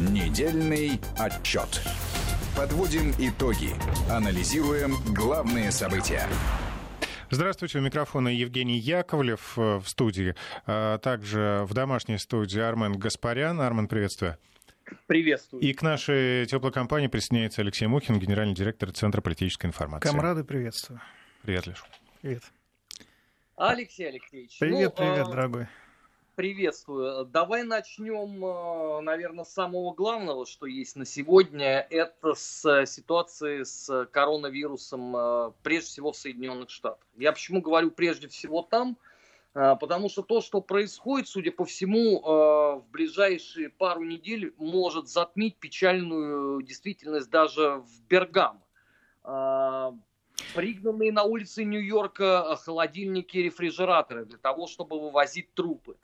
Недельный отчет. Подводим итоги. Анализируем главные события. Здравствуйте, у микрофона Евгений Яковлев э, в студии. А также в домашней студии Армен Гаспарян. Армен, приветствую. Приветствую. И к нашей теплой компании присоединяется Алексей Мухин, генеральный директор Центра политической информации. Комрады, приветствую. Привет, Леш. Привет. Алексей Алексеевич. Привет, ну, привет, а... дорогой приветствую. Давай начнем, э, наверное, с самого главного, что есть на сегодня. Это с ситуации с коронавирусом, э, прежде всего в Соединенных Штатах. Я почему говорю прежде всего там? Э, потому что то, что происходит, судя по всему, в ближайшие пару недель может затмить печальную действительность даже в Бергамо пригнанные на улицы Нью-Йорка холодильники и рефрижераторы для того, чтобы вывозить трупы.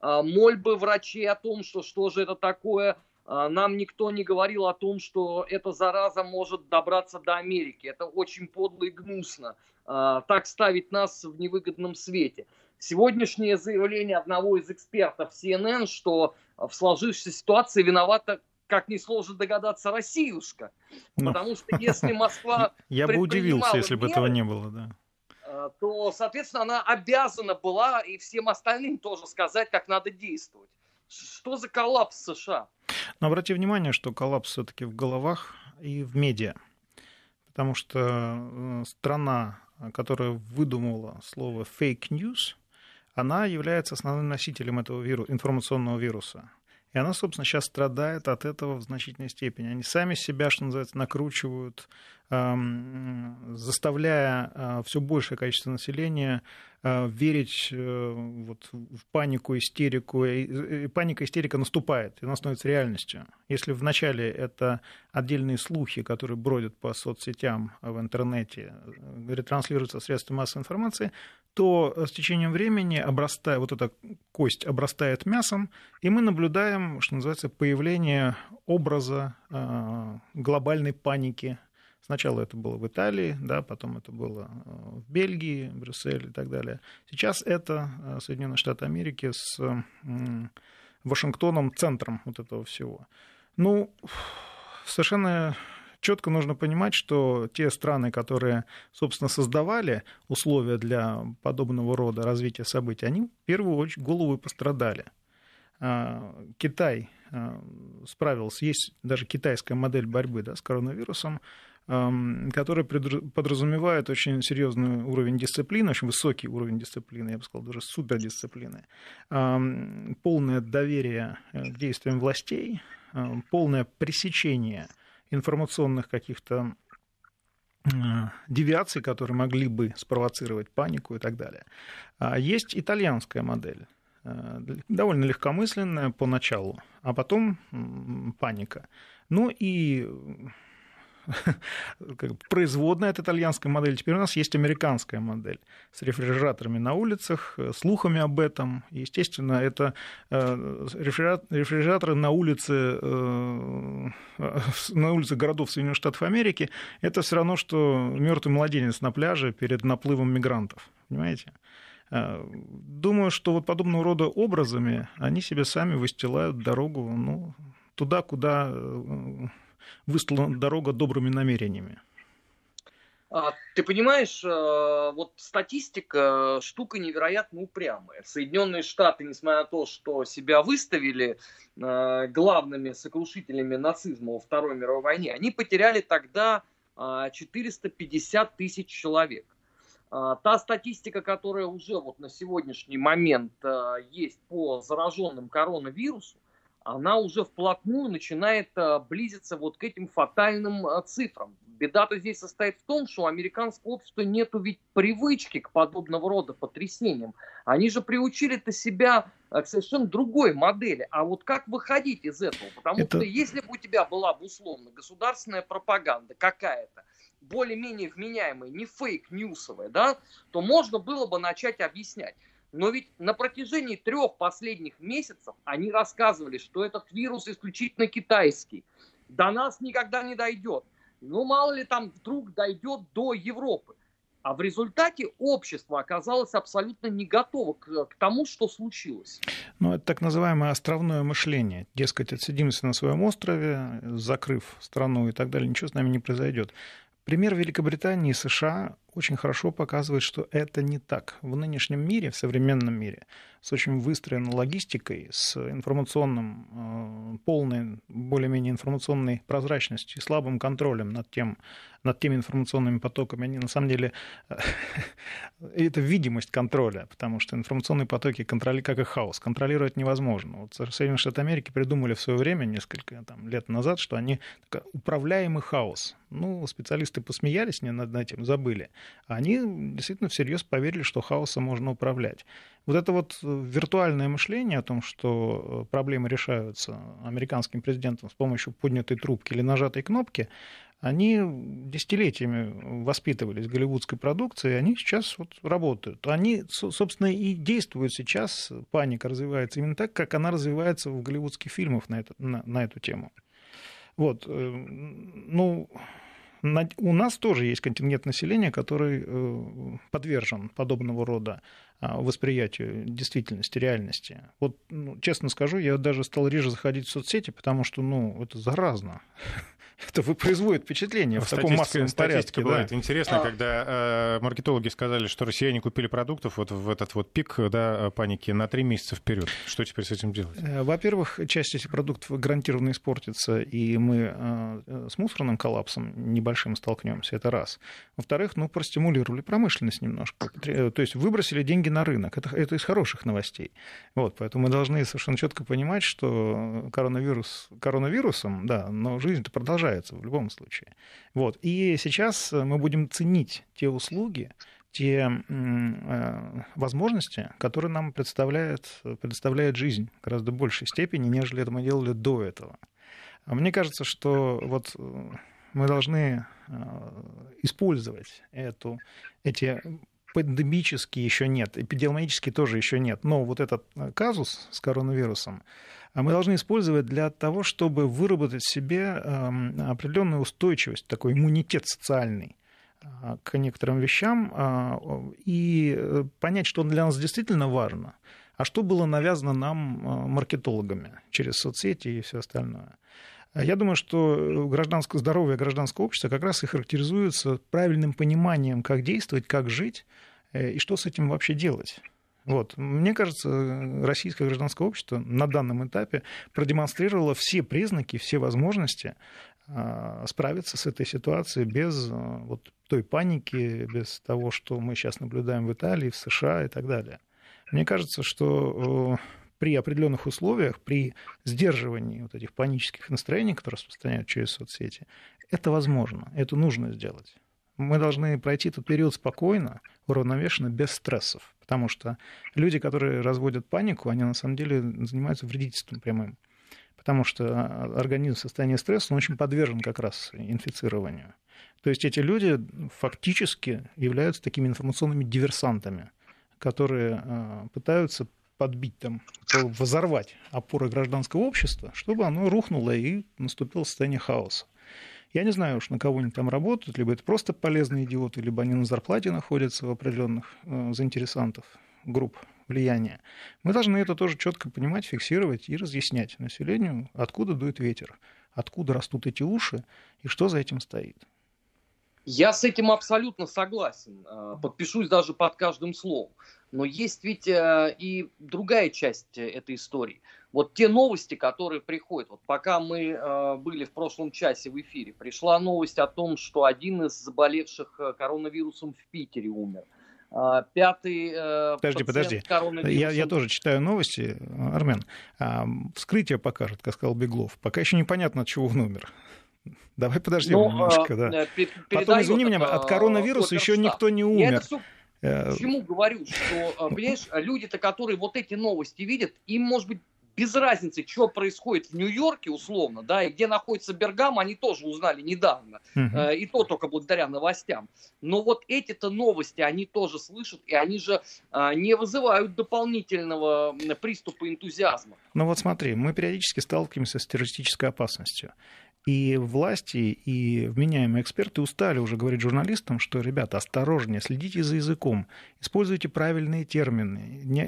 А, мольбы врачей о том, что что же это такое, а, нам никто не говорил о том, что эта зараза может добраться до Америки. Это очень подло и гнусно. А, так ставить нас в невыгодном свете. Сегодняшнее заявление одного из экспертов CNN, что в сложившейся ситуации виновата как несложно догадаться, Россиюшка. Ну. Потому что если Москва Я бы удивился, если бы этого не было, да э, то, соответственно, она обязана была и всем остальным тоже сказать, как надо действовать. Что за коллапс США? Но обрати внимание, что коллапс все-таки в головах и в медиа. Потому что э, страна, которая выдумала слово fake news, она является основным носителем этого виру, информационного вируса. И она, собственно, сейчас страдает от этого в значительной степени. Они сами себя, что называется, накручивают, заставляя а, все большее количество населения а, верить э, вот, в панику, истерику. И паника, истерика наступает, и она становится реальностью. Если вначале это отдельные слухи, которые бродят по соцсетям в интернете, э, ретранслируются средства массовой информации, то с течением времени обрастая, вот эта кость обрастает мясом, и мы наблюдаем, что называется, появление образа э, глобальной паники. Сначала это было в Италии, да, потом это было э, в Бельгии, Брюсселе и так далее. Сейчас это э, Соединенные Штаты Америки с Вашингтоном центром вот этого всего. Ну, совершенно четко нужно понимать, что те страны, которые, собственно, создавали условия для подобного рода развития событий, они в первую очередь голову пострадали. А, Китай а, справился, есть даже китайская модель борьбы да, с коронавирусом, которая подразумевает очень серьезный уровень дисциплины, очень высокий уровень дисциплины, я бы сказал, даже супердисциплины, полное доверие э, к действиям властей, полное пресечение информационных каких-то э, девиаций, которые могли бы спровоцировать панику и так далее. А есть итальянская модель, э, довольно легкомысленная поначалу, а потом паника. Ну и производная от итальянской модели. Теперь у нас есть американская модель с рефрижераторами на улицах, э, слухами об этом. Естественно, это э, рефрижераторы на улице, э, на улице городов Соединенных Штатов Америки. Это все равно, что мертвый младенец на пляже перед наплывом мигрантов. Понимаете? Думаю, что вот подобного рода образами они себе сами выстилают дорогу ну, туда, куда выстлана дорога добрыми намерениями. А, ты понимаешь, э, вот статистика штука невероятно упрямая. Соединенные Штаты, несмотря на то, что себя выставили э, главными сокрушителями нацизма во Второй мировой войне, они потеряли тогда 450 а, тысяч человек. А, та статистика, которая уже вот на сегодняшний момент э, есть по зараженным коронавирусу, она уже вплотную начинает а, близиться вот к этим фатальным а, цифрам. Беда-то здесь состоит в том, что у американского общества нету ведь привычки к подобного рода потрясениям. Они же приучили-то себя а, к совершенно другой модели. А вот как выходить из этого? Потому Это... что если бы у тебя была бы условно государственная пропаганда какая-то, более-менее вменяемая, не фейк-ньюсовая, да, то можно было бы начать объяснять. Но ведь на протяжении трех последних месяцев они рассказывали, что этот вирус исключительно китайский. До нас никогда не дойдет. Ну, мало ли там вдруг дойдет до Европы. А в результате общество оказалось абсолютно не готово к, к тому, что случилось. Ну, это так называемое островное мышление. Дескать, отсидимся на своем острове, закрыв страну и так далее, ничего с нами не произойдет. Пример Великобритании и США очень хорошо показывает, что это не так. В нынешнем мире, в современном мире, с очень выстроенной логистикой, с информационным, э, полной, более-менее информационной прозрачностью и слабым контролем над, тем, над теми информационными потоками, они на самом деле, это видимость контроля, потому что информационные потоки, контроли, как и хаос, контролировать невозможно. Вот Соединенные Штаты Америки придумали в свое время, несколько там, лет назад, что они управляемый хаос. Ну, специалисты посмеялись над этим, забыли. Они действительно всерьез поверили, что хаосом можно управлять. Вот это вот э, виртуальное мышление о том, что э, проблемы решаются американским президентом с помощью поднятой трубки или нажатой кнопки, они десятилетиями воспитывались голливудской продукции, и они сейчас вот работают. Они, собственно, и действуют сейчас, паника развивается именно так, как она развивается в голливудских фильмах на, это, на, на эту тему. Вот, э, ну, у нас тоже есть контингент населения, который э, подвержен подобного рода а, восприятию действительности, реальности. Вот, ну, честно скажу, я даже стал реже заходить в соцсети, потому что, ну, это заразно это производит впечатление в таком массовом порядке. Бывает да. интересно, а... когда э, маркетологи сказали, что россияне купили продуктов вот в этот вот пик да, паники на три месяца вперед. Что теперь с этим делать? Э, во-первых, часть этих продуктов гарантированно испортится, и мы э, с мусорным коллапсом небольшим столкнемся. Это раз. Во-вторых, ну, простимулировали промышленность немножко. Э, то есть выбросили деньги на рынок. Это, это из хороших новостей. Вот, поэтому мы должны совершенно четко понимать, что коронавирус коронавирусом, да, но жизнь-то продолжается продолжается в любом случае. Вот. И сейчас мы будем ценить те услуги, те э, возможности, которые нам представляет, предоставляет жизнь в гораздо большей степени, нежели это мы делали до этого. А мне кажется, что вот э, мы должны э, использовать эту, эти пандемические еще нет, эпидемиологические тоже еще нет, но вот этот казус с коронавирусом, а мы должны использовать для того, чтобы выработать в себе эм, определенную устойчивость, такой иммунитет социальный а, к некоторым вещам а, и э, понять, что для нас действительно важно, а что было навязано нам э, маркетологами через соцсети и все остальное. Я думаю, что гражданское здоровье гражданского общества как раз и характеризуется правильным пониманием, как действовать, как жить э, и что с этим вообще делать. Вот. Мне кажется, российское гражданское общество на данном этапе продемонстрировало все признаки, все возможности а, справиться с этой ситуацией без а, вот той паники, без того, что мы сейчас наблюдаем в Италии, в США и так далее. Мне кажется, что при определенных условиях, при сдерживании вот этих панических настроений, которые распространяют через соцсети, это возможно, это нужно сделать. Мы должны пройти этот период спокойно, уравновешенно, без стрессов. Потому что люди, которые разводят панику, они на самом деле занимаются вредительством прямым. Потому что а, организм в состоянии стресса, он очень подвержен как раз инфицированию. То есть эти люди фактически являются такими информационными диверсантами, которые а, пытаются подбить, там, взорвать опоры гражданского общества, чтобы оно рухнуло и наступило состояние хаоса. Я не знаю уж, на кого они там работают, либо это просто полезные идиоты, либо они на зарплате находятся в определенных э, заинтересантов групп влияния. Мы должны это тоже четко понимать, фиксировать и разъяснять населению, откуда дует ветер, откуда растут эти уши и что за этим стоит. Я с этим абсолютно согласен. Э, подпишусь даже под каждым словом. Но есть ведь э, и другая часть э, этой истории вот те новости, которые приходят. Вот пока мы э, были в прошлом часе в эфире, пришла новость о том, что один из заболевших э, коронавирусом в Питере умер. А, пятый э, Подожди, подожди. Я, я тоже читаю новости, Армен. А, вскрытие покажет, как сказал Беглов. Пока еще непонятно, от чего он умер. Давай подождем ну, немножко. Да. Э, Потом, извини меня, от коронавируса еще никто не умер. Все Почему говорю, что, понимаешь, люди-то, которые вот эти новости видят, им, может быть, без разницы, что происходит в Нью-Йорке, условно, да, и где находится Бергам, они тоже узнали недавно, uh-huh. э, и то только благодаря новостям. Но вот эти-то новости они тоже слышат, и они же э, не вызывают дополнительного приступа энтузиазма. Ну вот смотри, мы периодически сталкиваемся с террористической опасностью. И власти, и вменяемые эксперты устали уже говорить журналистам, что, ребята, осторожнее, следите за языком, используйте правильные термины. Не,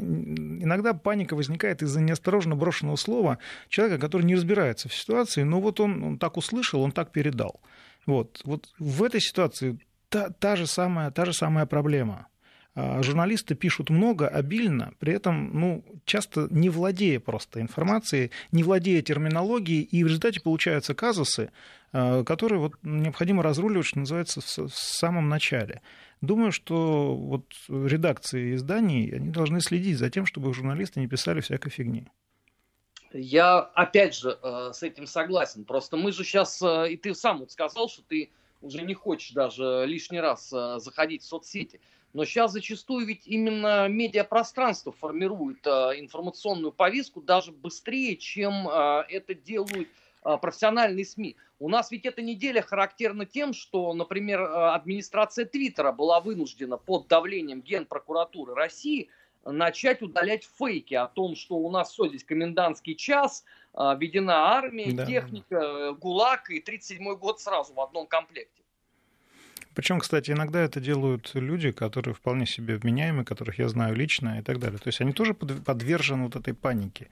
иногда паника возникает из-за неосторожно брошенного слова человека, который не разбирается в ситуации, но вот он, он так услышал, он так передал. Вот, вот в этой ситуации та, та, же самая, та же самая проблема. А, журналисты пишут много, обильно, при этом ну, часто не владея просто информацией, не владея терминологией, и в результате получаются казусы, а, которые вот необходимо разруливать, что называется, в самом начале. Думаю, что вот редакции изданий они должны следить за тем, чтобы журналисты не писали всякой фигни. Я опять же э, с этим согласен. Просто мы же сейчас, э, и ты сам вот сказал, что ты уже не хочешь даже лишний раз э, заходить в соцсети. Но сейчас зачастую ведь именно медиапространство формирует э, информационную повестку даже быстрее, чем э, это делают э, профессиональные СМИ. У нас ведь эта неделя характерна тем, что, например, администрация Твиттера была вынуждена под давлением Генпрокуратуры России начать удалять фейки о том, что у нас все здесь комендантский час, введена армия, да. техника, ГУЛАГ и 37-й год сразу в одном комплекте. Причем, кстати, иногда это делают люди, которые вполне себе вменяемы, которых я знаю лично и так далее. То есть они тоже подвержены вот этой панике.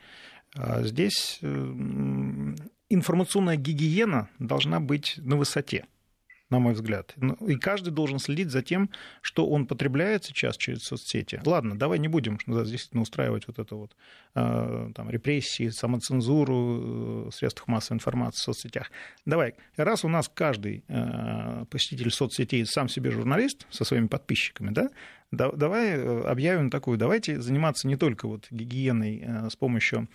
А здесь э, информационная гигиена должна быть на высоте на мой взгляд. Ну, и каждый должен следить за тем, что он потребляет сейчас через соцсети. Ладно, давай не будем действительно устраивать вот это вот а, там, репрессии, самоцензуру э, в средствах массовой информации в соцсетях. Давай, раз у нас каждый э, посетитель соцсетей сам себе журналист со своими подписчиками, да, давай э, объявим такую, давайте заниматься не только вот гигиеной с помощью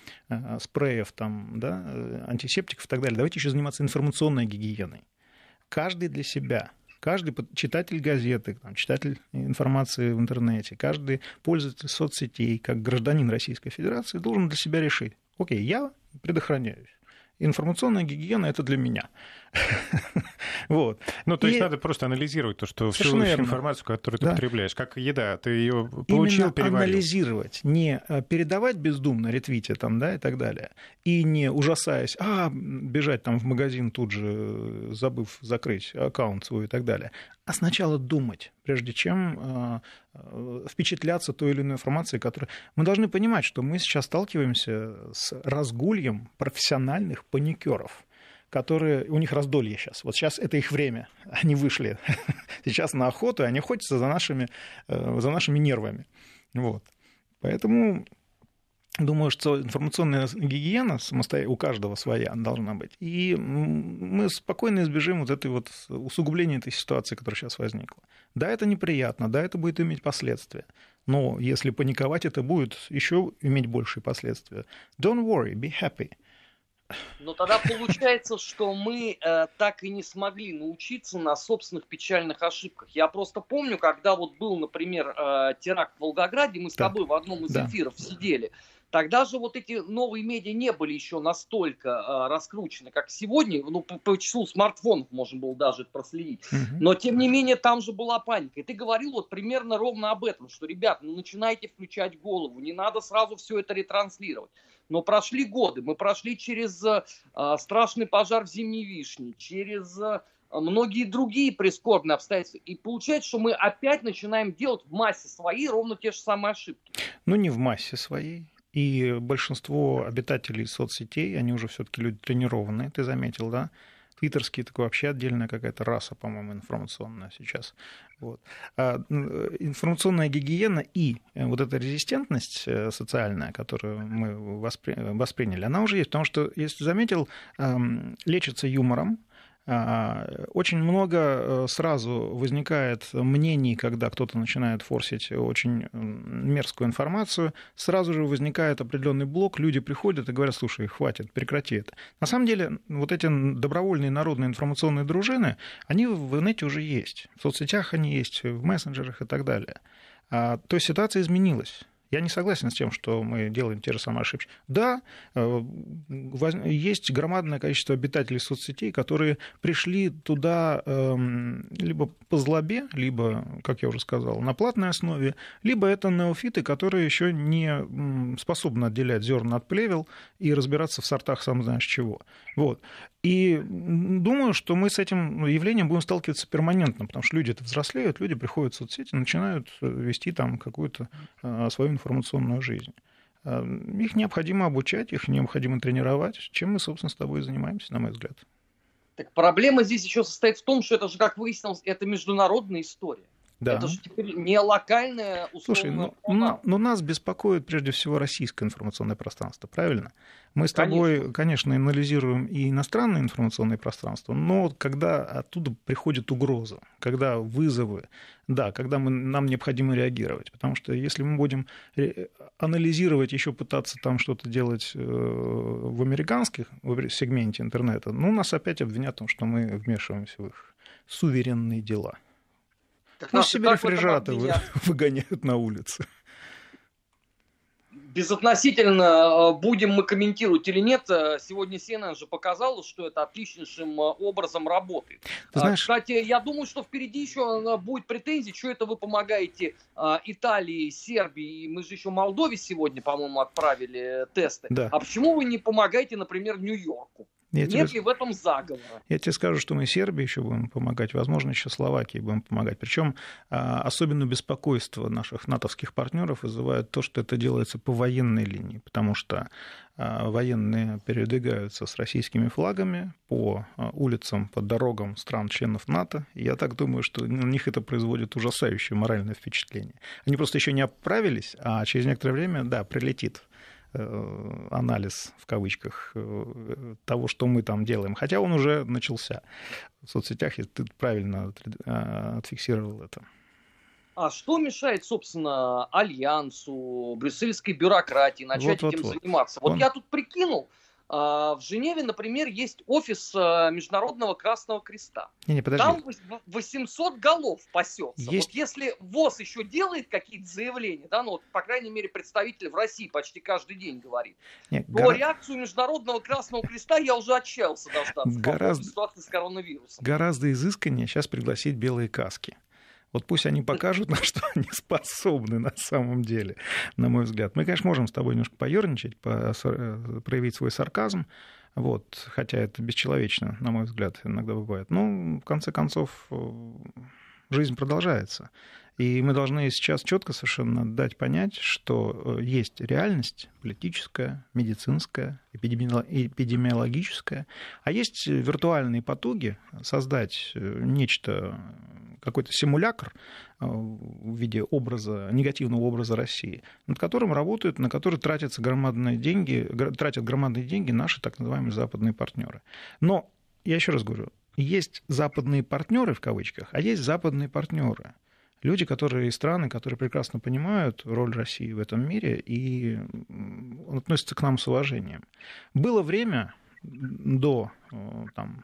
спреев, там, да, антисептиков и так далее, давайте еще заниматься информационной гигиеной каждый для себя. Каждый читатель газеты, читатель информации в интернете, каждый пользователь соцсетей, как гражданин Российской Федерации, должен для себя решить, окей, я предохраняюсь информационная гигиена это для меня. вот. Ну, то есть надо просто анализировать то, что всю информацию, которую ты да. потребляешь, как еда, ты ее получил, Именно переварил. анализировать, не э, передавать бездумно ретвите там, да, и так далее, и не ужасаясь, а, бежать там в магазин тут же, э, забыв закрыть аккаунт свой и так далее, а сначала думать, прежде чем э, впечатляться той или иной информацией, которая... Мы должны понимать, что мы сейчас сталкиваемся с разгульем профессиональных паникеров которые, у них раздолье сейчас. Вот сейчас это их время. Они вышли сейчас на охоту, и они охотятся за нашими, э, за нашими нервами. Вот. Поэтому Думаю, что информационная гигиена у каждого своя должна быть. И мы спокойно избежим вот этой вот усугубления этой ситуации, которая сейчас возникла. Да, это неприятно, да, это будет иметь последствия. Но если паниковать, это будет еще иметь большие последствия. Don't worry, be happy. Но тогда получается, что мы э, так и не смогли научиться на собственных печальных ошибках. Я просто помню, когда вот был, например, э, теракт в Волгограде, мы с так, тобой в одном из да. эфиров сидели. Тогда же вот эти новые медиа не были еще настолько э, раскручены, как сегодня. Ну, по, по числу смартфонов можно было даже это проследить. Uh-huh. Но, тем не менее, там же была паника. И ты говорил вот примерно ровно об этом, что, ребят, ну, начинайте включать голову, не надо сразу все это ретранслировать. Но прошли годы, мы прошли через э, страшный пожар в Зимней Вишне, через... Э, многие другие прискорбные обстоятельства. И получается, что мы опять начинаем делать в массе своей ровно те же самые ошибки. Ну, не в массе своей. И большинство обитателей соцсетей, они уже все-таки люди тренированные, ты заметил, да? Твиттерские такой вообще отдельная какая-то раса, по-моему, информационная сейчас. Вот. А информационная гигиена и вот эта резистентность э, социальная, которую мы воспри... восприняли, она уже есть. Потому что, если заметил, лечится юмором, очень много э, сразу возникает мнений, когда кто-то начинает форсить очень мерзкую информацию, сразу же возникает определенный блок, люди приходят и говорят, слушай, хватит, прекрати это. На самом деле, вот эти добровольные народные информационные дружины, они в инете уже есть, в соцсетях они есть, в мессенджерах и так далее. А, то есть ситуация изменилась. Я не согласен с тем, что мы делаем те же самые ошибки. Да, э, есть громадное количество обитателей соцсетей, которые пришли туда эм, либо по злобе, либо, как я уже сказал, на платной основе, либо это неофиты, которые еще не способны отделять зерна от плевел и разбираться в сортах сам знаешь чего. Вот. И думаю, что мы с этим явлением будем сталкиваться перманентно, потому что люди это взрослеют, люди приходят в соцсети, начинают э, вести там какую-то э, свою информационную жизнь. Э, их необходимо обучать, их необходимо тренировать, чем мы, собственно, с тобой занимаемся, на мой взгляд. Так проблема здесь еще состоит в том, что это же, как выяснилось, это международная история. Да. Это же теперь не локальная условно. Слушай, ну, но, но нас беспокоит прежде всего российское информационное пространство, правильно? Мы с тобой, конечно, конечно анализируем и иностранное информационное пространство, но когда оттуда приходит угроза, когда вызовы, да, когда мы, нам необходимо реагировать. Потому что если мы будем анализировать, еще пытаться там что-то делать э, в американских в сегменте интернета, ну, нас опять обвинят в том, что мы вмешиваемся в их суверенные дела. Так Пусть себе рефрижератор выгоняют на улице. Безотносительно, э, будем мы комментировать или нет, э, сегодня CNN же показала, что это отличнейшим э, образом работает. Ты знаешь... Кстати, я думаю, что впереди еще будет претензии, что это вы помогаете Италии, Сербии, мы же еще Молдове сегодня, по-моему, отправили тесты. Да. А почему вы не помогаете, например, Нью-Йорку? Я Нет тебе... ли в этом заговора? Я тебе скажу, что мы Сербии еще будем помогать, возможно, еще Словакии будем помогать. Причем а, особенно беспокойство наших натовских партнеров вызывает то, что это делается по военной линии, потому что а, военные передвигаются с российскими флагами по а, улицам, по дорогам стран-членов НАТО. И я так думаю, что на них это производит ужасающее моральное впечатление. Они просто еще не оправились, а через некоторое время, да, прилетит анализ, в кавычках, э, того, что мы там делаем. Хотя он уже начался в соцсетях, и ты правильно э, отфиксировал это. А что мешает, собственно, альянсу, брюссельской бюрократии начать вот, этим вот, заниматься? Вот он... я тут прикинул, а, в Женеве, например, есть офис а, Международного Красного Креста. Не, не, подожди. Там 800 голов пасется. Есть... Вот если ВОЗ еще делает какие-то заявления, да, ну вот, по крайней мере, представитель в России почти каждый день говорит, Нет, то гора... реакцию Международного Красного Креста я уже отчаялся дождаться гораздо... ситуации с коронавирусом. Гораздо изысканнее сейчас пригласить белые каски. Вот пусть они покажут, на что они способны на самом деле, на мой взгляд. Мы, конечно, можем с тобой немножко поерничать, по, э, проявить свой сарказм, вот, хотя это бесчеловечно, на мой взгляд, иногда бывает. Но, в конце концов, э, жизнь продолжается. И мы должны сейчас четко совершенно дать понять, что э, есть реальность политическая, медицинская, эпидемиологическая, а есть виртуальные потуги создать нечто какой-то симулятор э, в виде образа, негативного образа России, над которым работают, на который тратятся громадные деньги, тратят громадные деньги наши так называемые западные партнеры. Но, я еще раз говорю, есть западные партнеры в кавычках, а есть западные партнеры. Люди, которые из страны, которые прекрасно понимают роль России в этом мире и относятся к нам с уважением. Было время до э, там,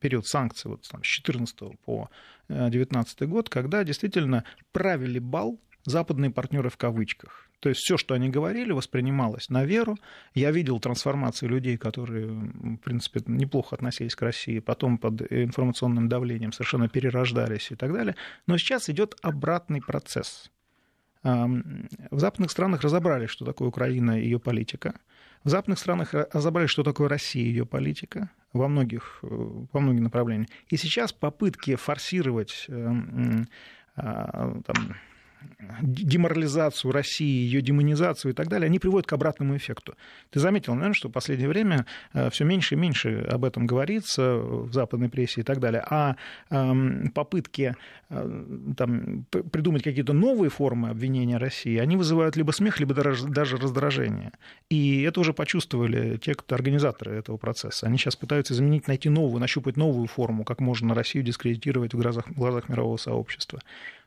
период санкций вот, там, с 14 по 19 год, когда действительно правили бал западные партнеры в кавычках. То есть все, что они говорили, воспринималось на веру. Я видел трансформацию людей, которые, в принципе, неплохо относились к России, потом под информационным давлением совершенно перерождались и так далее. Но сейчас идет обратный процесс. В западных странах разобрались, что такое Украина и ее политика. В западных странах разобрались, что такое Россия и ее политика во многих, э, во многих направлениях. И сейчас попытки форсировать э, а, там, деморализацию России, ее демонизацию и так далее, они приводят к обратному эффекту. Ты заметил, наверное, что в последнее время э, все меньше и меньше об этом говорится в западной прессе и так далее, а эм, попытки э, там, придумать какие-то новые формы обвинения России, они вызывают либо смех, либо даже раздражение. И это уже почувствовали те, кто организаторы этого процесса. Они сейчас пытаются заменить, найти новую, нащупать новую форму, как можно Россию дискредитировать в глазах, в глазах мирового сообщества.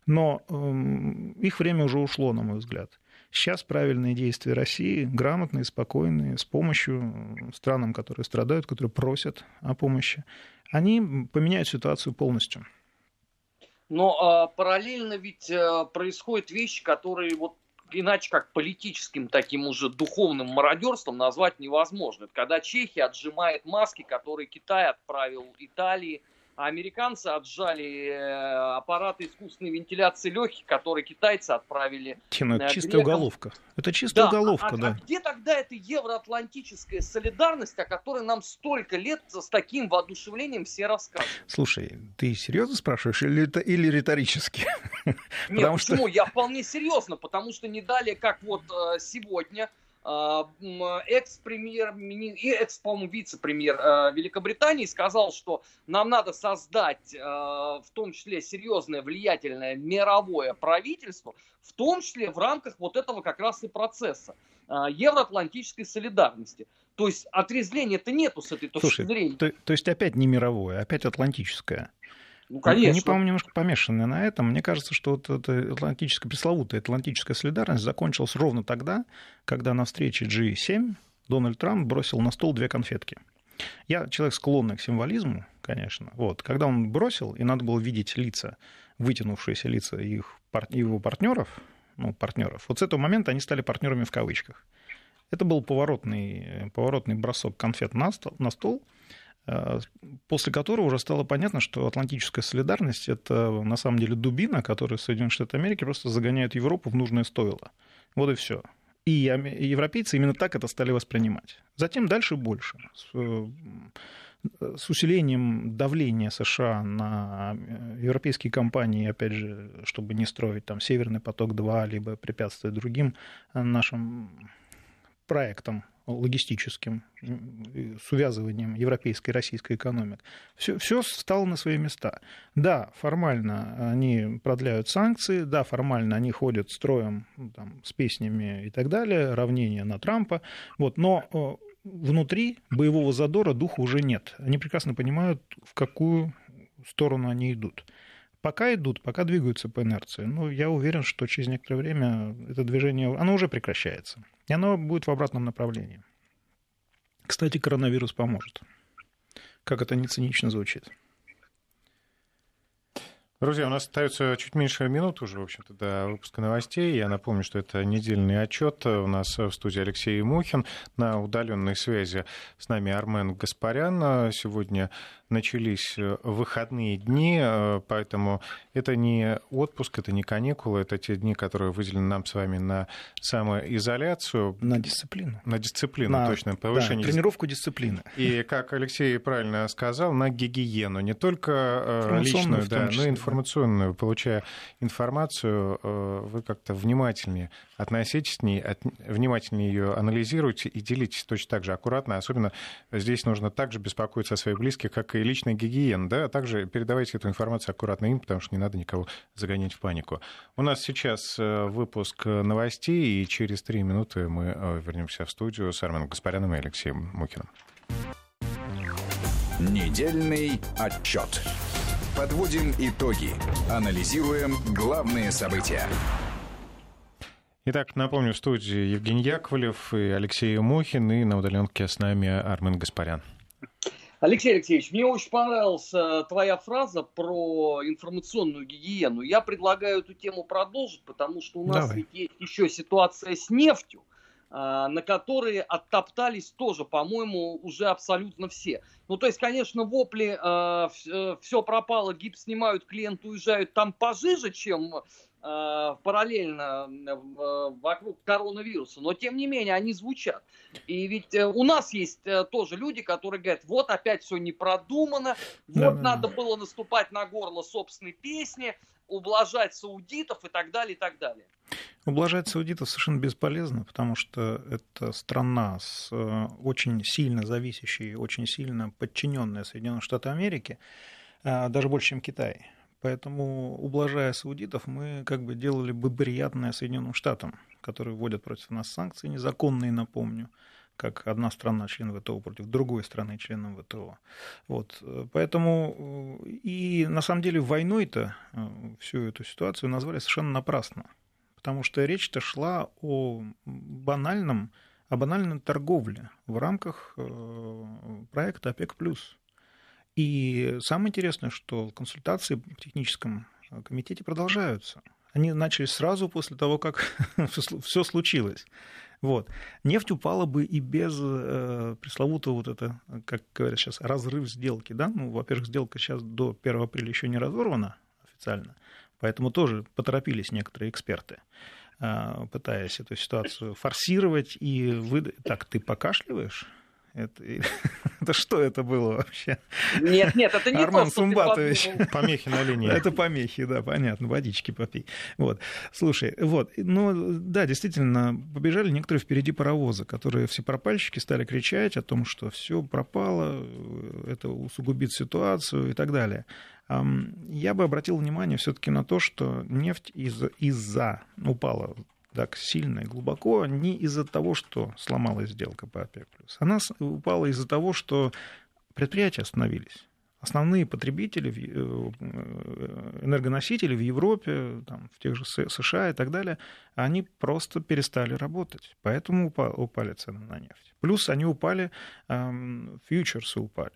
Но эм, их время уже ушло, на мой взгляд. Сейчас правильные действия России, грамотные, спокойные, с помощью странам, которые страдают, которые просят о помощи, они поменяют ситуацию полностью. Но а, параллельно ведь а, происходят вещи, которые вот иначе как политическим таким уже духовным мародерством назвать невозможно. Это когда Чехия отжимает маски, которые Китай отправил Италии, а американцы отжали э, аппараты искусственной вентиляции легких, которые китайцы отправили. Тина, это чистая уголовка. Это чистая да, уголовка, а, да. А где тогда эта евроатлантическая солидарность, о которой нам столько лет с таким воодушевлением все рассказывают? Слушай, ты серьезно спрашиваешь или, или риторически? Нет, потому почему? Что... Я вполне серьезно, потому что не далее, как вот э, сегодня а, экс-премьер, и экс, по-моему, вице-премьер а, Великобритании сказал, что нам надо создать а, в том числе серьезное влиятельное мировое правительство, в том числе в рамках вот этого как раз и процесса евроатлантической солидарности. То есть отрезвления-то нету с этой точки Слушай, зрения. То, то есть опять не мировое, опять атлантическое. Ну, конечно. Они, по-моему, немножко помешаны на этом. Мне кажется, что вот эта атлантическая, пресловутая атлантическая солидарность закончилась ровно тогда, когда на встрече G7 Дональд Трамп бросил на стол две конфетки. Я человек склонный к символизму, конечно. Вот. Когда он бросил, и надо было видеть лица, вытянувшиеся лица их, его партнеров, ну, партнеров, вот с этого момента они стали партнерами в кавычках. Это был поворотный, поворотный бросок конфет на стол, на стол Э, после которого уже стало понятно, что атлантическая солидарность — это на самом деле дубина, которая Соединенные Штаты Америки просто загоняет Европу в нужное стоило. Вот и все. И европейцы именно так это стали воспринимать. Затем дальше больше. С, э, с усилением давления США на э, европейские компании, опять же, чтобы не строить там Северный поток-2, либо препятствовать другим нашим проектам логистическим, с увязыванием европейской и российской экономик. Все, все стало на свои места. Да, формально они продляют санкции, да, формально они ходят строем там, с песнями и так далее, равнение на Трампа, вот, но э, внутри боевого задора духа уже нет. Они прекрасно понимают, в какую сторону они идут. Пока идут, пока двигаются по инерции. Ну, я уверен, что через некоторое время это движение, оно уже прекращается. И оно будет в обратном направлении. Кстати, коронавирус поможет. Как это не цинично звучит. Друзья, у нас остается чуть меньше минут уже, в общем-то, до выпуска новостей. Я напомню, что это недельный отчет. У нас в студии Алексей Мухин. На удаленной связи с нами Армен Гаспарян. Сегодня начались выходные дни, поэтому это не отпуск, это не каникулы, это те дни, которые выделены нам с вами на самоизоляцию. На дисциплину. На дисциплину, на, точно. Повышение. Да, тренировку дисциплины. И, как Алексей правильно сказал, на гигиену. Не только личную, да, но и информационную информационную, получая информацию, э, вы как-то внимательнее относитесь к ней, от, внимательнее ее анализируйте и делитесь точно так же аккуратно. Особенно здесь нужно также беспокоиться о своих близких, как и личной гигиены, да, а также передавайте эту информацию аккуратно им, потому что не надо никого загонять в панику. У нас сейчас э, выпуск новостей, и через три минуты мы э, вернемся в студию с Арменом Гаспаряном и Алексеем Мухиным. Недельный отчет. Подводим итоги. Анализируем главные события. Итак, напомню, в студии Евгений Яковлев и Алексей Мухин, и на удаленке с нами Армен Гаспарян. Алексей Алексеевич, мне очень понравилась твоя фраза про информационную гигиену. Я предлагаю эту тему продолжить, потому что у нас Давай. ведь есть еще ситуация с нефтью. А, на которые оттоптались тоже, по-моему, уже абсолютно все. Ну, то есть, конечно, вопли, э, все пропало, гипс снимают, клиенты уезжают там пожиже, чем э, параллельно э, вокруг коронавируса, но тем не менее они звучат. И ведь э, у нас есть э, тоже люди, которые говорят, вот опять все не продумано, вот да, надо да. было наступать на горло собственной песни, ублажать саудитов и так далее, и так далее. Ублажать саудитов совершенно бесполезно, потому что это страна с э, очень сильно зависящей, очень сильно подчиненная Соединенным Штатам Америки, э, даже больше, чем Китай. Поэтому, ублажая саудитов, мы как бы делали бы приятное Соединенным Штатам, которые вводят против нас санкции незаконные, напомню как одна страна член ВТО против другой страны члена ВТО. Вот. Поэтому э, и на самом деле войной-то всю эту ситуацию назвали совершенно напрасно. Потому что речь-то шла о банальном, о банальной торговле в рамках э, проекта ОПЕК+. И самое интересное, что консультации в техническом комитете продолжаются. Они начались сразу после того, как все случилось. Вот. Нефть упала бы и без э, пресловутого вот это, как говорят сейчас, разрыв сделки. Да? Ну, во-первых, сделка сейчас до 1 апреля еще не разорвана официально, поэтому тоже поторопились некоторые эксперты э, пытаясь эту ситуацию форсировать и выдать. Так, ты покашливаешь? Это, это что это было вообще? Нет, нет, это не Арман то, Сумбатович. Помехи на линии. Это помехи, да, понятно, водички попей. Вот. Слушай, вот, ну да, действительно, побежали некоторые впереди паровоза, которые все пропальщики стали кричать о том, что все пропало, это усугубит ситуацию и так далее. Я бы обратил внимание все-таки на то, что нефть из- из-за упала так сильно и глубоко не из-за того, что сломалась сделка по ОПЕК+. Она упала из-за того, что предприятия остановились. Основные потребители, э, энергоносители в Европе, там, в тех же США и так далее, они просто перестали работать. Поэтому упали цены на нефть. Плюс они упали, фьючерсы упали.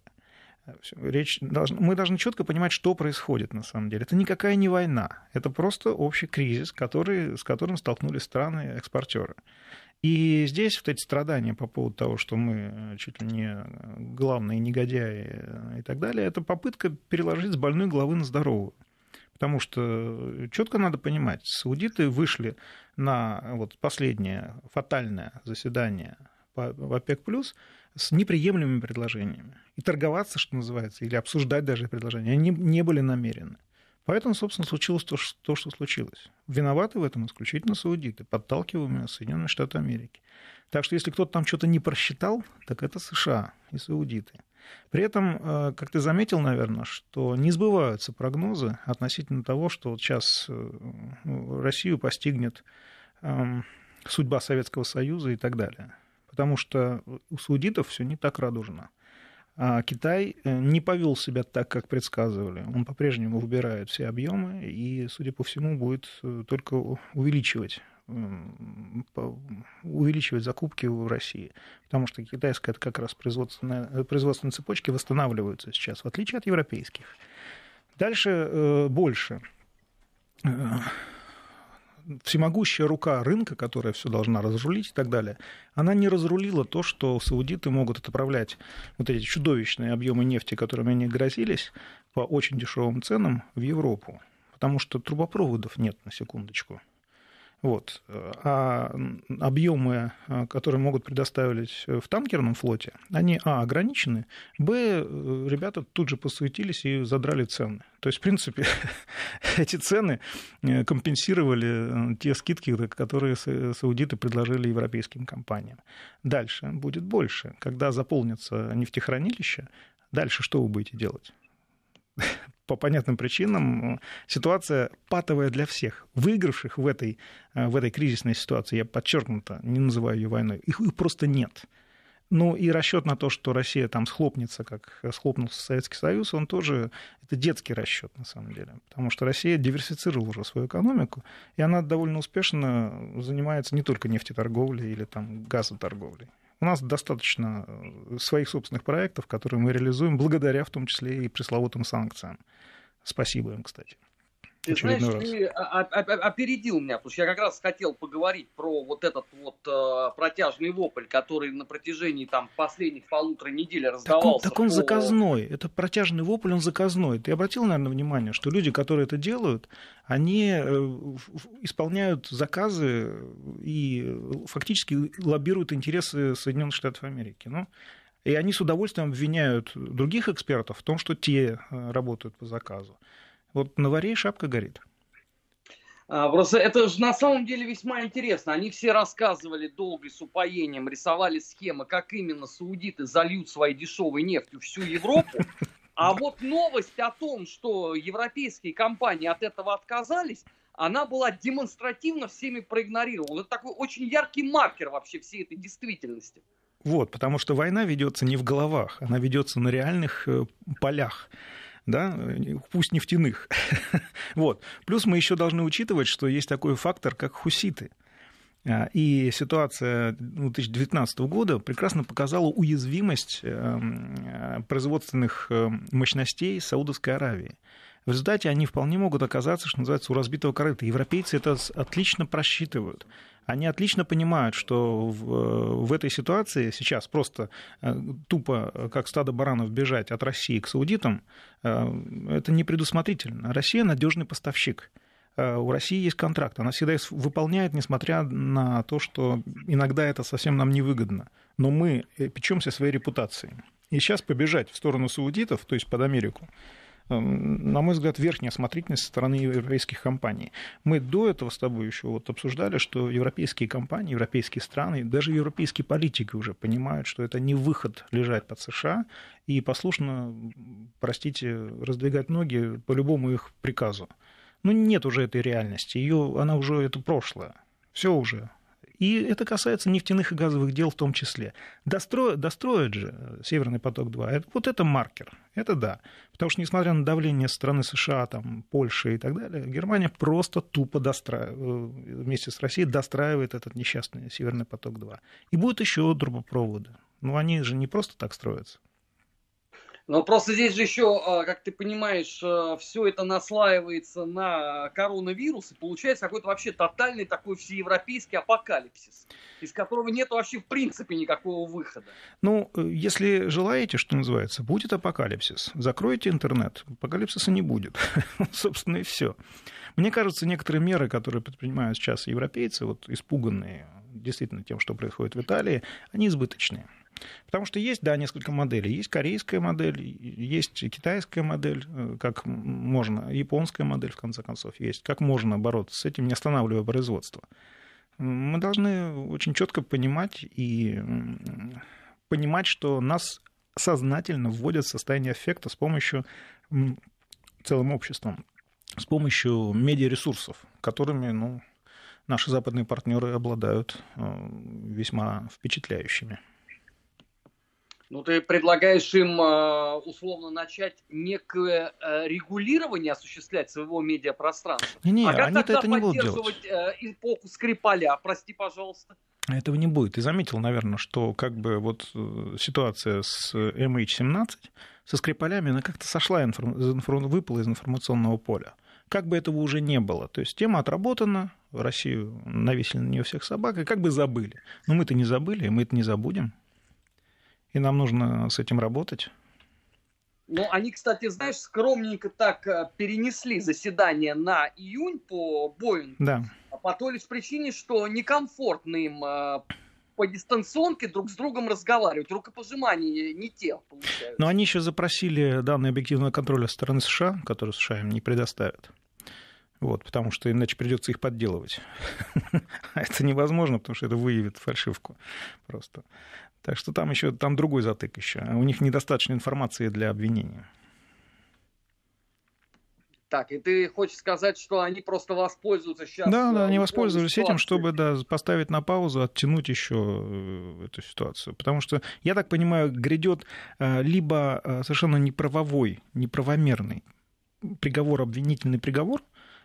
Речь должна, мы должны четко понимать, что происходит на самом деле. Это никакая не война, это просто общий кризис, который, с которым столкнулись страны-экспортеры. И здесь вот эти страдания по поводу того, что мы чуть ли не главные негодяи и так далее, это попытка переложить с больной головы на здоровую. Потому что четко надо понимать, саудиты вышли на вот последнее фатальное заседание в ОПЕК+, с неприемлемыми предложениями. И торговаться, что называется, или обсуждать даже предложения, они не были намерены. Поэтому, собственно, случилось то, что, случилось. Виноваты в этом исключительно саудиты, подталкиваемые Соединенные Штаты Америки. Так что если кто-то там что-то не просчитал, так это США и саудиты. При этом, э, как ты заметил, наверное, что не сбываются прогнозы относительно того, что вот сейчас э, Россию постигнет эм, судьба Советского Союза и так далее потому что у саудитов все не так радужно. А Китай э, не повел себя так, как предсказывали. Он по-прежнему выбирает все объемы и, судя по всему, будет э, только увеличивать увеличивать закупки в России, потому что китайская это как раз производственные, э, производственные цепочки восстанавливаются сейчас, в отличие от европейских. Дальше больше всемогущая рука рынка, которая все должна разрулить и так далее, она не разрулила то, что саудиты могут отправлять вот эти чудовищные объемы нефти, которыми они грозились, по очень дешевым ценам в Европу. Потому что трубопроводов нет, на секундочку. Вот. А объемы, а, которые могут предоставить в танкерном флоте, они, а, ограничены, б, ребята тут же посуетились и задрали цены. То есть, в принципе, эти цены э, компенсировали э, те скидки, которые саудиты предложили европейским компаниям. Дальше будет больше. Когда заполнится нефтехранилище, дальше что вы будете делать? По понятным причинам ситуация патовая для всех. Выигравших в этой, э, в этой кризисной ситуации, я подчеркнуто не называю ее войной, их, их просто нет. Ну и расчет на то, что Россия там схлопнется, как схлопнулся Советский Союз, он тоже, это детский расчет на самом деле. Потому что Россия диверсифицировала уже свою экономику, и она довольно успешно занимается не только нефтеторговлей или там газоторговлей. У нас достаточно э, своих собственных проектов, которые мы реализуем благодаря в том числе и пресловутым санкциям. Спасибо им, кстати. Ты знаешь, раз. ты опередил меня, потому что я как раз хотел поговорить про вот этот вот э, протяжный вопль, который на протяжении там последних полутора недель раздавался. Так он, так он по... заказной. Это протяжный вопль, он заказной. Ты обратил, наверное, внимание, что люди, которые это делают, они э, исполняют заказы и фактически лоббируют интересы Соединенных Штатов Америки. Ну, и они с удовольствием обвиняют других экспертов в том, что те э, работают по заказу. Вот на варе шапка горит. А, просто это же на самом деле весьма интересно. Они все рассказывали долго и с упоением, рисовали схемы, как именно саудиты зальют своей дешевой нефтью всю Европу. А вот новость о том, что европейские компании от этого отказались, она была демонстративно всеми проигнорирована. Это такой очень яркий маркер вообще всей этой действительности. Вот, потому что война ведется не в головах, она ведется на реальных э, полях да, пусть нефтяных. вот. Плюс мы еще должны учитывать, что есть такой фактор, как хуситы. А, и ситуация 2019 года прекрасно показала уязвимость эм, производственных эм, мощностей Саудовской Аравии. В результате они вполне могут оказаться, что называется, у разбитого корыта. Европейцы это отлично просчитывают. Они отлично понимают, что в, в этой ситуации сейчас просто э, тупо, как стадо баранов, бежать от России к саудитам, э, это не предусмотрительно. Россия надежный поставщик. Э, у России есть контракт, она всегда выполняет, несмотря на то, что иногда это совсем нам невыгодно. Но мы печемся своей репутацией. И сейчас побежать в сторону саудитов, то есть под Америку, на мой взгляд, верхняя осмотрительность со стороны европейских компаний. Мы до этого с тобой еще вот обсуждали, что европейские компании, европейские страны, даже европейские политики уже понимают, что это не выход лежать под США и послушно, простите, раздвигать ноги по любому их приказу. Ну, нет уже этой реальности, ее, она уже, это прошлое. Все уже, и это касается нефтяных и газовых дел в том числе. Достроят, достроят же Северный поток-2. Вот это маркер. Это да. Потому что, несмотря на давление страны США, там, Польши и так далее, Германия просто тупо достраивает, э, вместе с Россией достраивает этот несчастный Северный поток-2. И будет еще трубопроводы. Но они же не просто так строятся. Но просто здесь же еще, а, как ты понимаешь, а, все это наслаивается на коронавирус, и получается какой-то вообще тотальный такой всеевропейский апокалипсис, из которого нет вообще в принципе никакого выхода. Ну, э, если желаете, что называется, будет апокалипсис, закройте интернет, апокалипсиса не будет. Собственно, и все. Мне кажется, некоторые меры, которые предпринимают сейчас европейцы, вот испуганные действительно тем, что происходит в Италии, они избыточные. Потому что есть, да, несколько моделей. Есть корейская модель, есть китайская модель, э, как можно, японская модель, в конце концов, есть. Как можно бороться с этим, не останавливая производство. Мы должны очень четко понимать и понимать, что нас сознательно вводят в состояние эффекта с помощью целым обществом, с помощью медиаресурсов, которыми ну, наши западные партнеры обладают э, весьма впечатляющими. Ну, ты предлагаешь им а, условно начать некое э, регулирование осуществлять своего медиапространства. Не, не, а как они тогда это не будут делать. Э, эпоху Скрипаля, прости, пожалуйста? Этого не будет. Ты заметил, наверное, что как бы вот э, ситуация с MH17, со Скрипалями, она как-то сошла, информ... выпала из информационного поля. Как бы этого уже не было. То есть тема отработана, в Россию навесили на нее всех собак, и как бы забыли. Но мы-то не забыли, и мы это не забудем и нам нужно с этим работать. Ну, они, кстати, знаешь, скромненько так э, перенесли заседание на июнь по Боингу. Да. А по той лишь причине, что некомфортно им э, по дистанционке друг с другом разговаривать. Рукопожимания не те, получается. Но они еще запросили данные объективного контроля со стороны США, которые США им не предоставят. Вот, потому что иначе придется их подделывать. А это невозможно, потому что это выявит фальшивку просто. Так что там еще там другой затык еще. У них недостаточно информации для обвинения. Так, и ты хочешь сказать, что они просто воспользуются сейчас? Да, да, они воспользовались ситуации. этим, чтобы да, поставить на паузу, оттянуть еще э, эту ситуацию. Потому что, я так понимаю, грядет э, либо э, совершенно неправовой, неправомерный приговор, обвинительный приговор,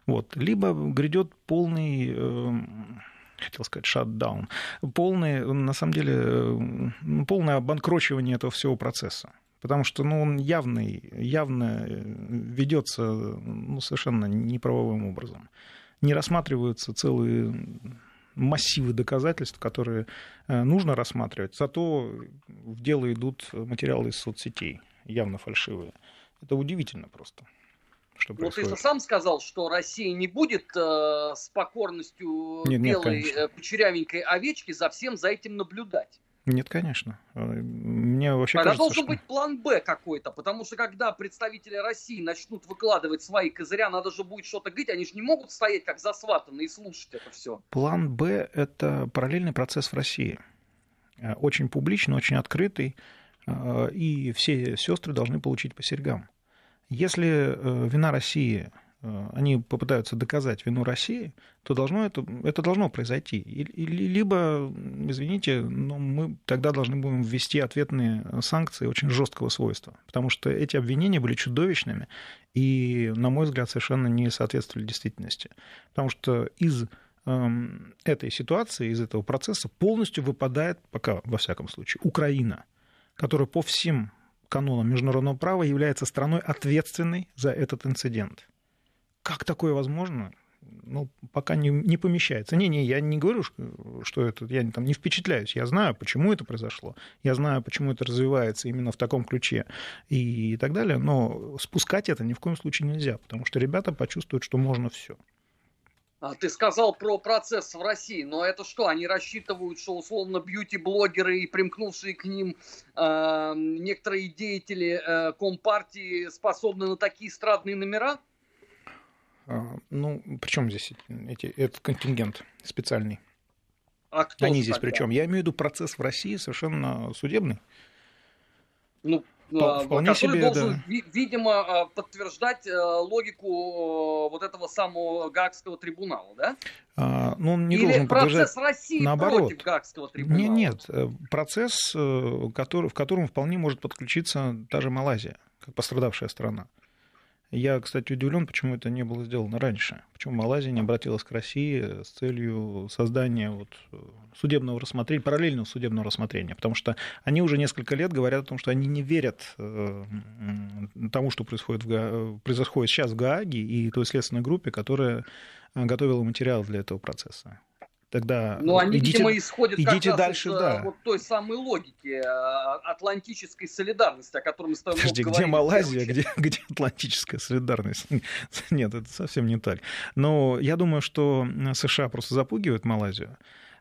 вот, либо грядет полный эм, хотел сказать, шатдаун, полное, на самом деле, полное обанкрочивание этого всего процесса. Потому что ну, он явный, явно ведется ну, совершенно неправовым образом. Не рассматриваются целые массивы доказательств, которые э, нужно рассматривать. Зато в дело идут материалы из соцсетей, явно фальшивые. Это удивительно просто что происходит. Ну, ты сам сказал, что Россия не будет э, с покорностью нет, белой нет, э, кучерявенькой овечки за всем за этим наблюдать. Нет, конечно. Э, мне вообще Тогда кажется, должен что... быть план Б какой-то, потому что когда представители России начнут выкладывать свои козыря, надо же будет что-то говорить, они же не могут стоять как засватанные и слушать это все. План Б – это параллельный процесс в России. Э, очень публичный, очень открытый, и все сестры должны получить по серьгам. Если э, вина России э, они попытаются доказать вину России, то должно это, это должно произойти. И, либо, извините, но мы тогда должны будем ввести ответные санкции очень жесткого свойства, потому что эти обвинения были чудовищными и, на мой взгляд, совершенно не соответствовали действительности. Потому что из эм, этой ситуации, из этого процесса полностью выпадает, пока во всяком случае, Украина, которая по всем канонам международного права является страной ответственной за этот инцидент. Как такое возможно? ну, пока не, не помещается. Не-не, я не говорю, что это, я там не впечатляюсь. Я знаю, почему это произошло. Я знаю, почему это развивается именно в таком ключе и так далее. Но спускать это ни в коем случае нельзя, потому что ребята почувствуют, что можно все. А, ты сказал про процесс в России, но это что, они рассчитывают, что условно бьюти-блогеры и примкнувшие к ним э, некоторые деятели э, Компартии способны на такие страдные номера? А, ну, причем здесь эти, этот контингент специальный? А кто Они здесь причем? Я имею в виду процесс в России совершенно судебный. Ну, Вполне который себе, должен, да. видимо, а, подтверждать э, логику э, вот этого самого Гаагского трибунала, да? А, ну, он не Или должен процесс России Наоборот. против Гаагского трибунала? Нет, нет, э, процесс, который, в котором вполне может подключиться та же Малайзия, как пострадавшая страна. Я, кстати, удивлен, почему это не было сделано раньше. Почему Малайзия не обратилась к России с целью создания вот судебного рассмотрения, параллельного судебного рассмотрения. Потому что они уже несколько лет говорят о том, что они не верят э, тому, что происходит, в происходит сейчас в Гааге и той следственной группе, которая готовила материал для этого процесса. Тогда ну, они, идите, видимо, исходят идите дальше, из да. вот той самой логики э, атлантической солидарности, о которой мы с тобой Подожди, где Малайзия, где, где атлантическая солидарность? Нет, это совсем не так. Но я думаю, что США просто запугивают Малайзию.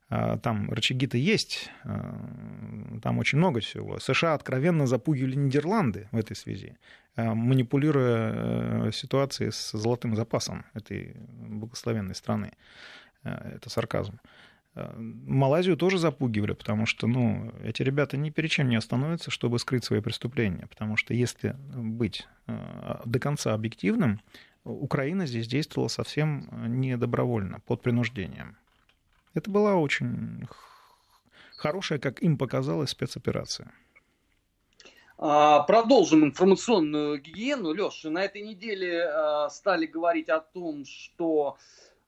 А, там рычаги-то есть, а, там очень много всего. США откровенно запугивали Нидерланды в этой связи, а, манипулируя э, ситуацией с золотым запасом этой благословенной страны. Э, это сарказм. Э, Малайзию тоже запугивали, потому что ну, эти ребята ни перед чем не остановятся, чтобы скрыть свои преступления. Потому что если быть э, до конца объективным, Украина здесь действовала совсем не добровольно, под принуждением. Это была очень хорошая, как им показалось, спецоперация. А, продолжим информационную гигиену. Леша, на этой неделе стали говорить о том, что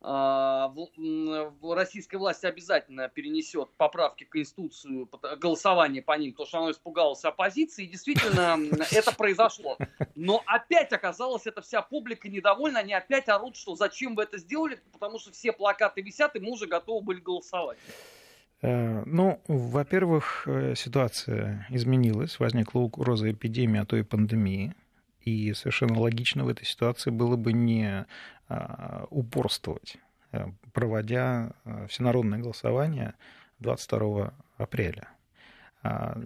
российская власть обязательно перенесет поправки к Конституцию, голосование по ним, потому что оно испугалось оппозиции, и действительно это произошло. Но опять оказалось, эта вся публика недовольна, они опять орут, что зачем вы это сделали, потому что все плакаты висят, и мы уже готовы были голосовать. Э, ну, во-первых, э, ситуация изменилась, возникла угроза эпидемии, а то и пандемии. И совершенно логично в этой ситуации было бы не а, упорствовать, э, проводя э, всенародное голосование 22 апреля. А,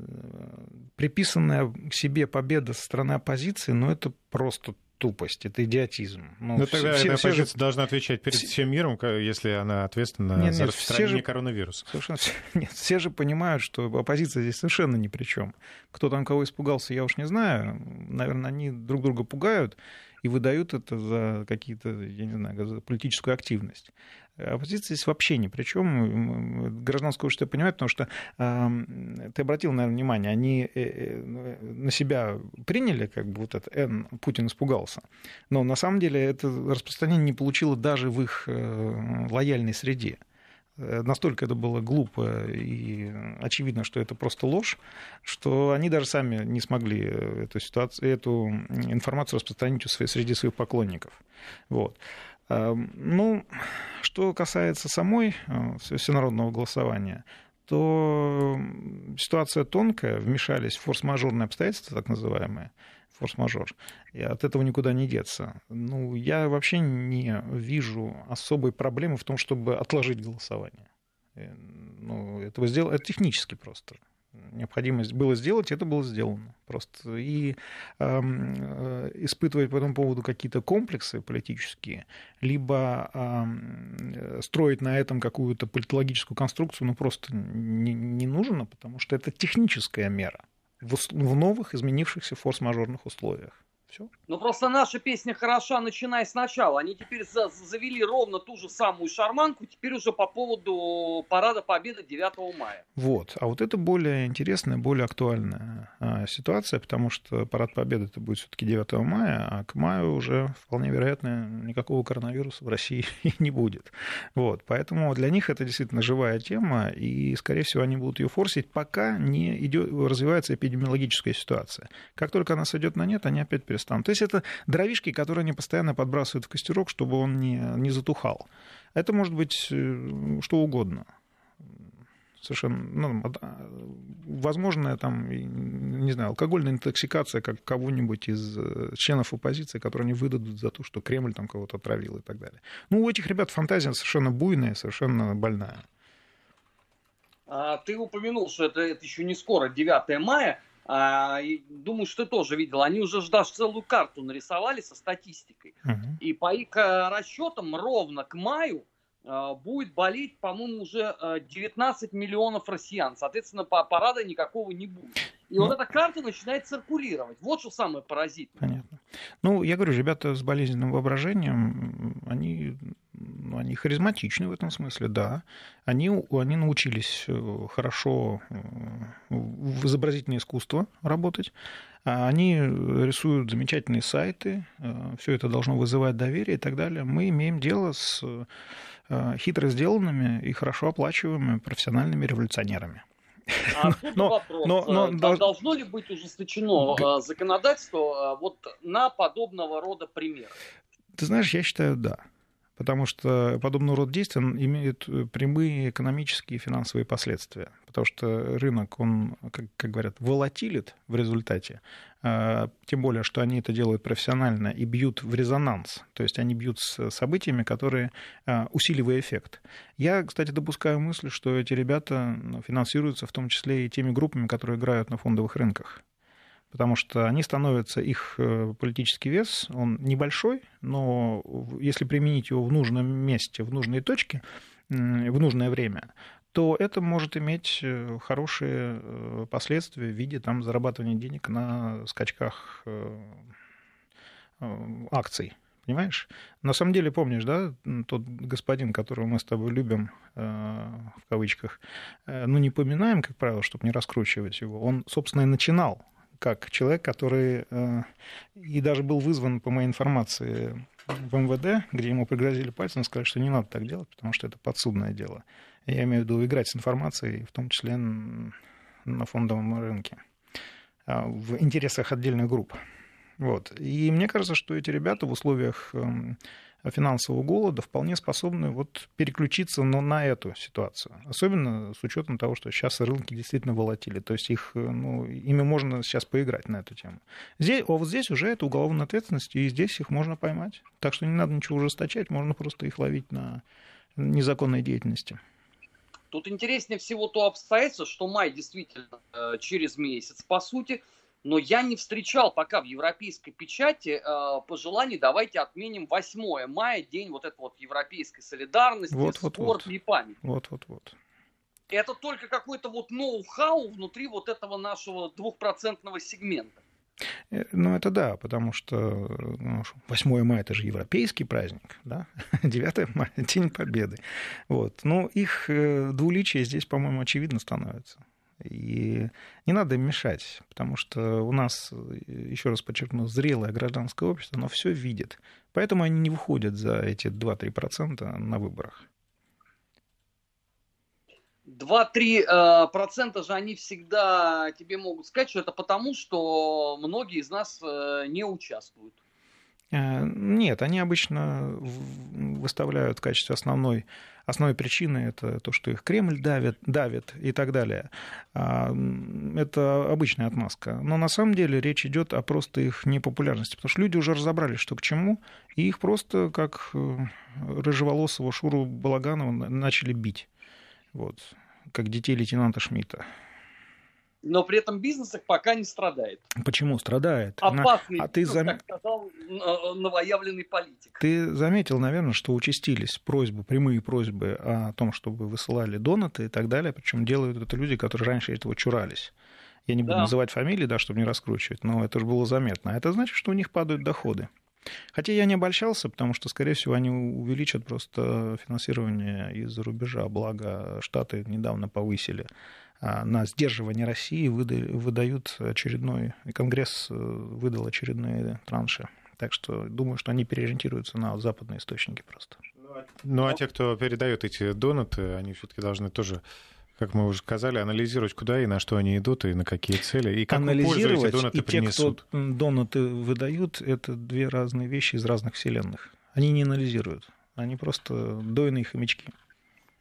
приписанная к себе победа со стороны оппозиции, ну, это просто тупость, это идиотизм. Ну, ну тогда все, эта все оппозиция же... должна отвечать перед все... всем миром, если она ответственна нет, за нет, распространение же... коронавируса. Совершенно... Нет, все же понимают, что оппозиция здесь совершенно ни при чем. Кто там кого испугался, я уж не знаю. Наверное, они друг друга пугают и выдают это за какие-то, я не знаю, за политическую активность. Оппозиция здесь вообще ни при чем. Гражданское общество понимает, потому что э, ты обратил, наверное, внимание, они э, э, на себя приняли, как бы вот это Н, Путин испугался. Но на самом деле это распространение не получило даже в их э, лояльной среде. Э, настолько это было глупо и очевидно, что это просто ложь, что они даже сами не смогли эту, ситуацию, эту информацию распространить среди своих поклонников. Вот. Ну, что касается самой э, всенародного голосования, то ситуация тонкая, вмешались форс-мажорные обстоятельства, так называемые, форс-мажор, и от этого никуда не деться. Ну, я вообще не вижу особой проблемы в том, чтобы отложить голосование. Э, ну, этого сделать, это технически просто необходимость было сделать, это было сделано. Просто и э, испытывать по этому поводу какие-то комплексы политические, либо э, строить на этом какую-то политологическую конструкцию, ну просто не, не нужно, потому что это техническая мера в, в новых изменившихся форс-мажорных условиях. Все. Ну просто наша песня хороша, начиная сначала. Они теперь за завели ровно ту же самую шарманку, теперь уже по поводу Парада Победы 9 мая. Вот. А вот это более интересная, более актуальная а, ситуация, потому что Парад Победы это будет все-таки 9 мая, а к маю уже вполне вероятно никакого коронавируса в России не будет. Вот. Поэтому для них это действительно живая тема, и, скорее всего, они будут ее форсить, пока не идет, развивается эпидемиологическая ситуация. Как только она сойдет на нет, они опять станут. То есть это дровишки, которые они постоянно подбрасывают в костерок, чтобы он не, не затухал. Это может быть э, что угодно. Совершенно, ну, возможно, там, не знаю, алкогольная интоксикация как кого-нибудь из э, членов оппозиции, которые они выдадут за то, что Кремль там кого-то отравил и так далее. Ну, у этих ребят фантазия совершенно буйная, совершенно больная. А, ты упомянул, что это, это еще не скоро, 9 мая. А, и, думаю, что ты тоже видел. Они уже даже целую карту нарисовали со статистикой. Uh-huh. И по их э, расчетам ровно к маю а, будет болеть, по-моему, уже 19 э, миллионов россиян. Соответственно, парада никакого не будет. И ну, вот эта карта начинает циркулировать. Вот что самое поразительное. Понятно. Ну, я говорю, ребята с болезненным воображением, они, ну, они харизматичны в этом смысле, да. Они, они научились э, хорошо э, в изобразительное искусство работать. А они рисуют замечательные сайты, все это должно вызывать доверие и так далее. Мы имеем дело с хитро сделанными и хорошо оплачиваемыми профессиональными революционерами. А но, вопрос, но, но, но, должно ли быть ужесточено Г... законодательство а, вот на подобного рода примеры? Ты знаешь, я считаю, да потому что подобного рода действия имеют э, прямые экономические и финансовые последствия, потому что рынок, он, как, как говорят, волатилит в результате, а, тем более, что они это делают профессионально и бьют в резонанс, то есть они бьют с событиями, которые а, усиливают эффект. Я, кстати, допускаю мысль, что эти ребята ну, финансируются в том числе и теми группами, которые играют на фондовых рынках потому что они становятся, их э, политический вес, он небольшой, но если применить его в нужном месте, в нужной точке, в нужное время, то это может иметь э, хорошие э, последствия в виде там, зарабатывания денег на скачках акций. Понимаешь? На самом деле, помнишь, да, тот господин, которого мы с тобой любим, в кавычках, ну, не поминаем, как правило, чтобы не раскручивать его, он, собственно, и начинал как человек, который э, и даже был вызван, по моей информации, в МВД, где ему пригрозили пальцем, сказали, что не надо так делать, потому что это подсудное дело. Я имею в виду играть с информацией, в том числе на фондовом рынке, а, в интересах отдельных групп. Вот. И мне кажется, что эти ребята в условиях эм, финансового голода вполне способны вот переключиться на, на эту ситуацию. Особенно с учетом того, что сейчас рынки действительно волатили. То есть их, ну, ими можно сейчас поиграть на эту тему. Здесь, а вот здесь уже это уголовная ответственность, и здесь их можно поймать. Так что не надо ничего ужесточать, можно просто их ловить на незаконной деятельности. Тут интереснее всего то обстоятельство, что май действительно э, через месяц, по сути, но я не встречал пока в европейской печати э, пожеланий, давайте отменим 8 мая, день вот этой вот европейской солидарности, вот, спорт вот, и. Вот, вот, вот. Это только какой-то вот ноу-хау внутри вот этого нашего двухпроцентного сегмента. Э, ну, это да, потому что ну, 8 мая это же европейский праздник, да? 9 мая День Победы. Вот. Но их э, двуличие здесь, по-моему, очевидно становится. И не надо им мешать, потому что у нас, еще раз подчеркну, зрелое гражданское общество, оно все видит. Поэтому они не выходят за эти 2-3% на выборах. 2-3 э, процента же они всегда тебе могут сказать, что это потому, что многие из нас э, не участвуют. Э, нет, они обычно выставляют в качестве основной, основной причины это то, что их Кремль давит, давит и так далее. А, это обычная отмазка. Но на самом деле речь идет о просто их непопулярности, потому что люди уже разобрались, что к чему, и их просто как э, рыжеволосого Шуру Балаганова начали бить. Вот, как детей лейтенанта Шмидта но при этом бизнес их пока не страдает. Почему страдает? Опасный а бизнес, ты зам... как сказал новоявленный политик. Ты заметил, наверное, что участились просьбы, прямые просьбы о том, чтобы высылали донаты и так далее, причем делают это люди, которые раньше этого чурались. Я не буду да. называть фамилии, да, чтобы не раскручивать, но это же было заметно. А это значит, что у них падают доходы. Хотя я не обольщался, потому что, скорее всего, они увеличат просто финансирование из-за рубежа. Благо, Штаты недавно повысили на сдерживание России, выдают очередной, Конгресс э, выдал очередные транши. Так что думаю, что они переориентируются на западные источники просто. Ну а те, кто передает эти донаты, они все-таки должны тоже как мы уже сказали, анализировать, куда и на что они идут, и на какие цели, и как анализировать, эти донаты и принесут. те, кто донаты выдают, это две разные вещи из разных вселенных. Они не анализируют, они просто дойные хомячки.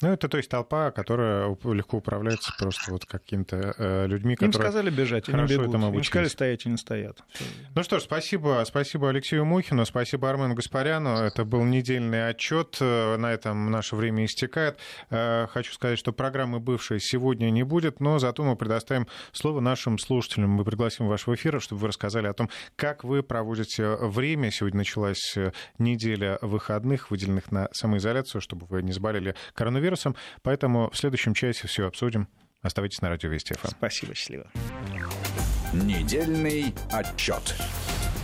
Ну, это то есть толпа, которая легко управляется просто вот какими-то э, людьми, которые... Им сказали бежать, они бегут. Им сказали стоять, они стоят. Ну что ж, спасибо, спасибо Алексею Мухину, спасибо Армену Гаспаряну. Это был недельный отчет. Э, на этом наше время истекает. Э, хочу сказать, что программы бывшей сегодня не будет, но зато мы предоставим слово нашим слушателям. Мы пригласим вас в эфир, чтобы вы рассказали о том, как вы проводите время. Сегодня началась э, неделя выходных, выделенных на самоизоляцию, чтобы вы не заболели коронавирусом коронавирусом. Поэтому в следующем часе все обсудим. Оставайтесь на радио Вести ФМ. Спасибо, счастливо. Недельный отчет.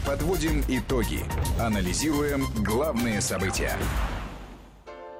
Подводим итоги. Анализируем главные события.